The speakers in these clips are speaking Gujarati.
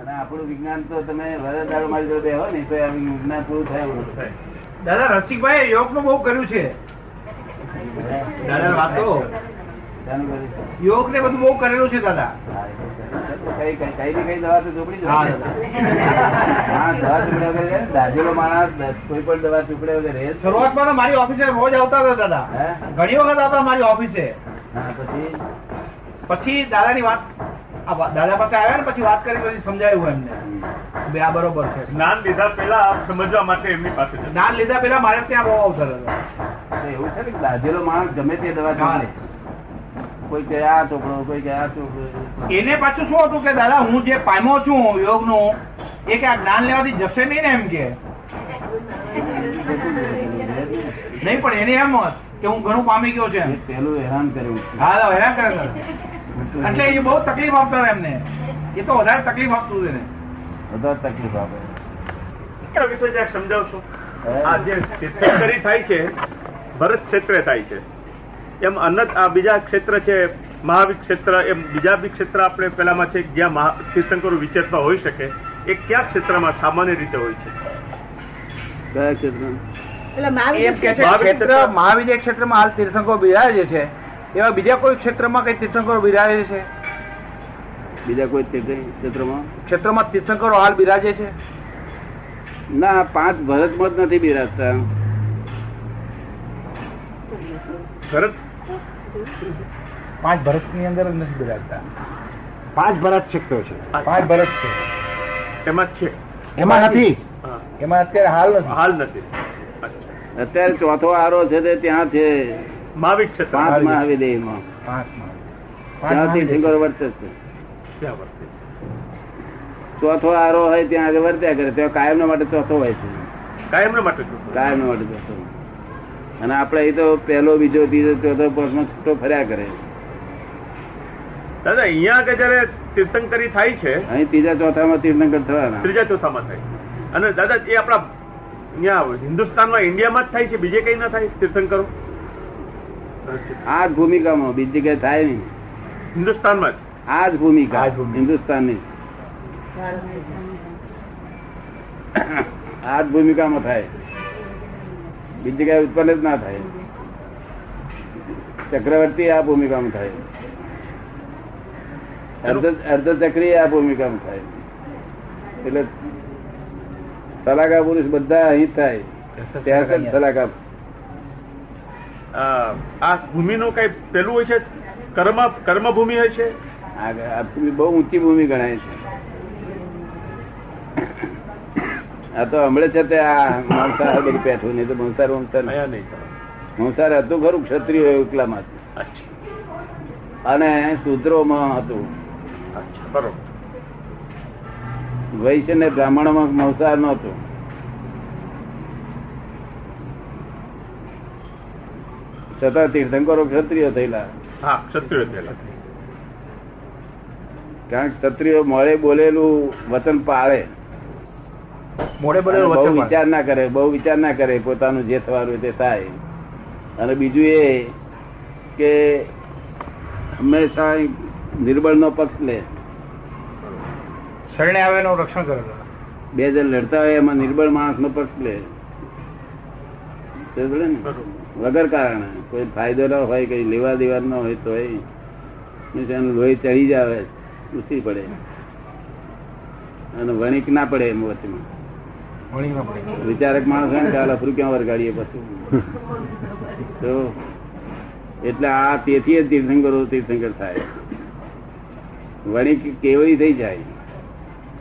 અને આપણું વિજ્ઞાન તો તમે વરદારો મારી જોડે બેહો ને તો વિજ્ઞાન પૂરું થાય દાદા રસિકભાઈ યોગનું બહુ કર્યું છે. દાદા વાતો? યોગ ને બધું બહુ કરેલું છે દાદા. હા, કઈ કઈ કઈ કઈ દવા તો ચોપડી હા, દવા ચોપડ્યા વગર રહે માણસ કોઈ પણ દવા ચોપડ્યા વગર શરૂઆતમાં મારી ઓફિસે રોજ આવતા હતા દાદા. હે? ઘણી વખત આવતા મારી ઓફિસે. હા, પછી? પછી દાદાની વાત આ દાદા પાસે આવ્યા ને પછી વાત કરી પછી સમજાયું એમને. બે આ બરોબર છે. જ્ઞાન લીધા પેલા સમજવા માટે એમની પાસે જ્ઞાન લીધા પેલા મારે ત્યાં બહુ અવસર હતો. એવું છે ને દાજેલો માણસ ગમે તે દવા ચોપડે કોઈ કહે આ કોઈ કહે આ એને પાછું શું હતું કે દાદા હું જે પામ્યો છું યોગનું એ કે આ જ્ઞાન લેવાથી જશે નહીં ને એમ કે. નહીં પણ એને એમ કે હું ઘણું પામી ગયો છે પેલું હેરાન કર્યું. હા હેરાન કરે. એટલે એ બહુ તકલીફ આપતા એમને. એ તો વધારે તકલીફ આપતું હતું એને. વધારે તકલીફ આપે. વિશે સમજાવશો. આ જે તીર્થંકરી થાય છે ભરત ક્ષેત્રે થાય છે. એમ અનંત આ બીજા ક્ષેત્ર છે મહાવીર ક્ષેત્ર એમ બીજા બી ક્ષેત્ર આપણે પેલામાં છે જ્યાં તીર્થંકરો વિચરતા હોઈ શકે એ કયા ક્ષેત્રમાં સામાન્ય રીતે હોય છે? કયા ક્ષેત્ર મહાવીર ક્ષેત્રમાં હાલ તીર્થંકરો બિરાજે છે એવા બીજા કોઈ ક્ષેત્રમાં કઈ તીર્થંકરો બિરાજે છે? બીજા કોઈ ક્ષેત્રમાં? ક્ષેત્રમાં તીર્થંકરો હાલ બિરાજે છે? ના પાંચ ભરતમાં જ નથી બિરાજતા. ભરત? પાંચ ભરતની અંદર જ નથી બિરાજતા. પાંચ ભરત ક્ષેત્રો છે. પાંચ ભરત છે. એમાં છે. એમાં નથી? એમાં અત્યારે હાલ નથી. હાલ નથી. અત્યારે ચોથો આરો છે તે ત્યાં છે. મહાવીર ક્ષેત્ર પાંચ મહાવીર. મહાવિદેયમાં ત્યાંથી ઠીંગોર વર્તે છે. ચોથો આરો હોય ત્યાં આગળ વર્ત્યા કરે. ત્યાં કાયમ માટે ચોથો હોય છે. કાયમના માટે. કાયમ માટે ચોથો અને આપણે અહીં તો પહેલો બીજો ત્રીજો ચોથો પાંચમો છઠ્ઠો ફર્યા કરે. દાદા અહીંયા આગળ જયારે તીર્થંકરી થાય છે અહીં ત્રીજા ચોથામાં તીર્થંકર થવાના. ત્રીજા ચોથામાં થાય. અને દાદા એ આપણા અહીંયા હિન્દુસ્તાનમાં ઇન્ડિયામાં જ થાય છે બીજે કઈ ના થાય તીર્થંકરો? આ જ ભૂમિકામાં બીજી જગ્યાએ થાય નહીં. હિન્દુસ્તાનમાં આ જ ભૂમિકા હિન્દુસ્તાનની. આ જ ભૂમિકામાં થાય. બીજી જગ્યાએ ઉત્પન્ન જ ના થાય. ચક્રવર્તી આ ભૂમિકામાં થાય. અર્ધ અર્ધચક્રી આ ભૂમિકામાં થાય. એટલે સલાકા પુરુષ બધા અહીં થાય. ત્યાં જ સલાકા આ ભૂમિનું કઈ પેલું હોય છે? કર્મ કર્મભૂમિ હોય છે? આ ભૂમિ બહુ ઊંચી ભૂમિ ગણાય છે. આ તો હમણે છે તે આ મંસાર બધું પેઠું નહીં તો મંસાર વંસાર નહીં. મંસાર હતું ખરું ક્ષત્રિય એકલામાં અને શૂદ્રોમાં હતું. બરોબર. વૈશ્ય ને બ્રાહ્મણોમાં મંસાર નહોતું. છતાં તીર્થંકરો ક્ષત્રિય થયેલા. હા ક્ષત્રિય થયેલા. કારણ કે ક્ષત્રિયો મોડે બોલેલું વચન પાળે. મોડે બહુ વિચાર ના કરે બહુ વિચાર ના કરે પોતાનું જે થવાનું તે થાય. અને બીજું એ કે હંમેશા નિર્બળ નો પક્ષ લે. શરણે આવે રક્ષણ કરે. બે જણ લડતા હોય એમાં નિર્બળ માણસ નો પક્ષ લે સમજ પડે ને? બરોબર વગર કારણે. કોઈ ફાયદો ન હોય કઈ લેવા દેવા ન હોય તો એનું લોહી ચડી જ આવે ઉસરી પડે. અને વણિક ના પડે એમ વચમાં. વિચારક માણસ હોય ને કે આ ક્યાં વરગાડીએ પછી. તો એટલે આ તેથી જ તીર્થંકરો તીર્થંકર થાય. વણિક કેવડી થઈ જાય.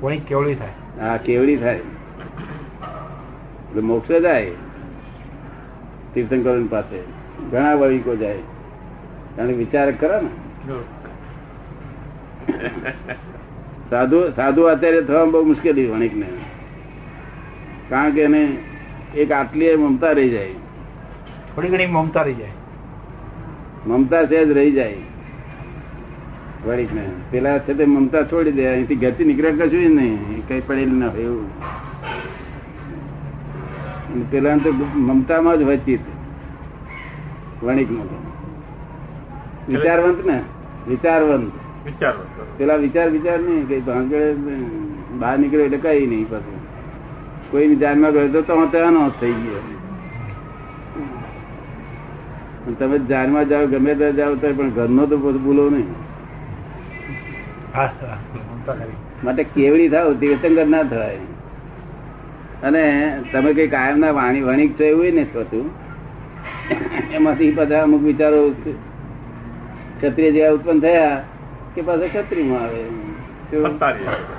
વણિક કેવળી થાય. આ કેવડી થાય. એટલે મોક્ષ જાય. તીર્થંકરો પાસે ઘણા વૈકો જાય. કારણ વિચાર કરો ને. સાધુ સાધુ અત્યારે થવા બહુ મુશ્કેલી વણિક ને કારણ કે એને એક આટલી મમતા રહી જાય. થોડી ઘણી મમતા રહી જાય. મમતા છે જ રહી જાય વણિક ને પેલા છે તે મમતા છોડી દે અહીંથી ઘરથી નીકળ્યા કશું જ નહીં. કઈ પડેલું ના હોય એવું. પેલા તો મમતામાં જ વચિત ચિત્ત વણિક વિચારવંત ને? વિચારવંત. પેલા વિચાર વિચાર નહીં કઈ ભાંગડે બહાર નીકળ્યો એટલે કઈ નહીં પછી. કોઈ જાનમાં ગયો તો તો ત્યાંનો થઈ ગયો. તમે જાનમાં જાઓ ગમે ત્યાં જાઓ તો પણ ઘરનો તો બધું ભૂલો નહીં. માટે કેવડી થાવ તીર્થંકર ના થવાય અને તમે કઈ કાયમ ના વાણી વણિક છો એવું ને થતું એમાંથી બધા અમુક વિચારો ક્ષત્રિય જેવા ઉત્પન્ન થયા કે પાછા ક્ષત્રિયમાં આવે. તો.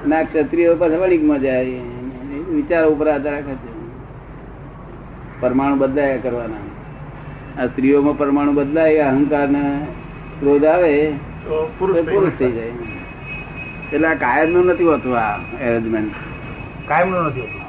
ના ક્ષત્રિયો પાછા વણિકમાં જાય. વિચારો ઉપર આધાર રાખે છે. પરમાણુ બદલાયા કરવાના. આ સ્ત્રીઓમાં પરમાણુ બદલાય અહંકાર ને ક્રોધ આવે તો તો પુરુષ થઈ જાય. એટલે આ કાયમનું નથી હોતું આ એરેન્જમેન્ટ કાયમનું નથી હોતું.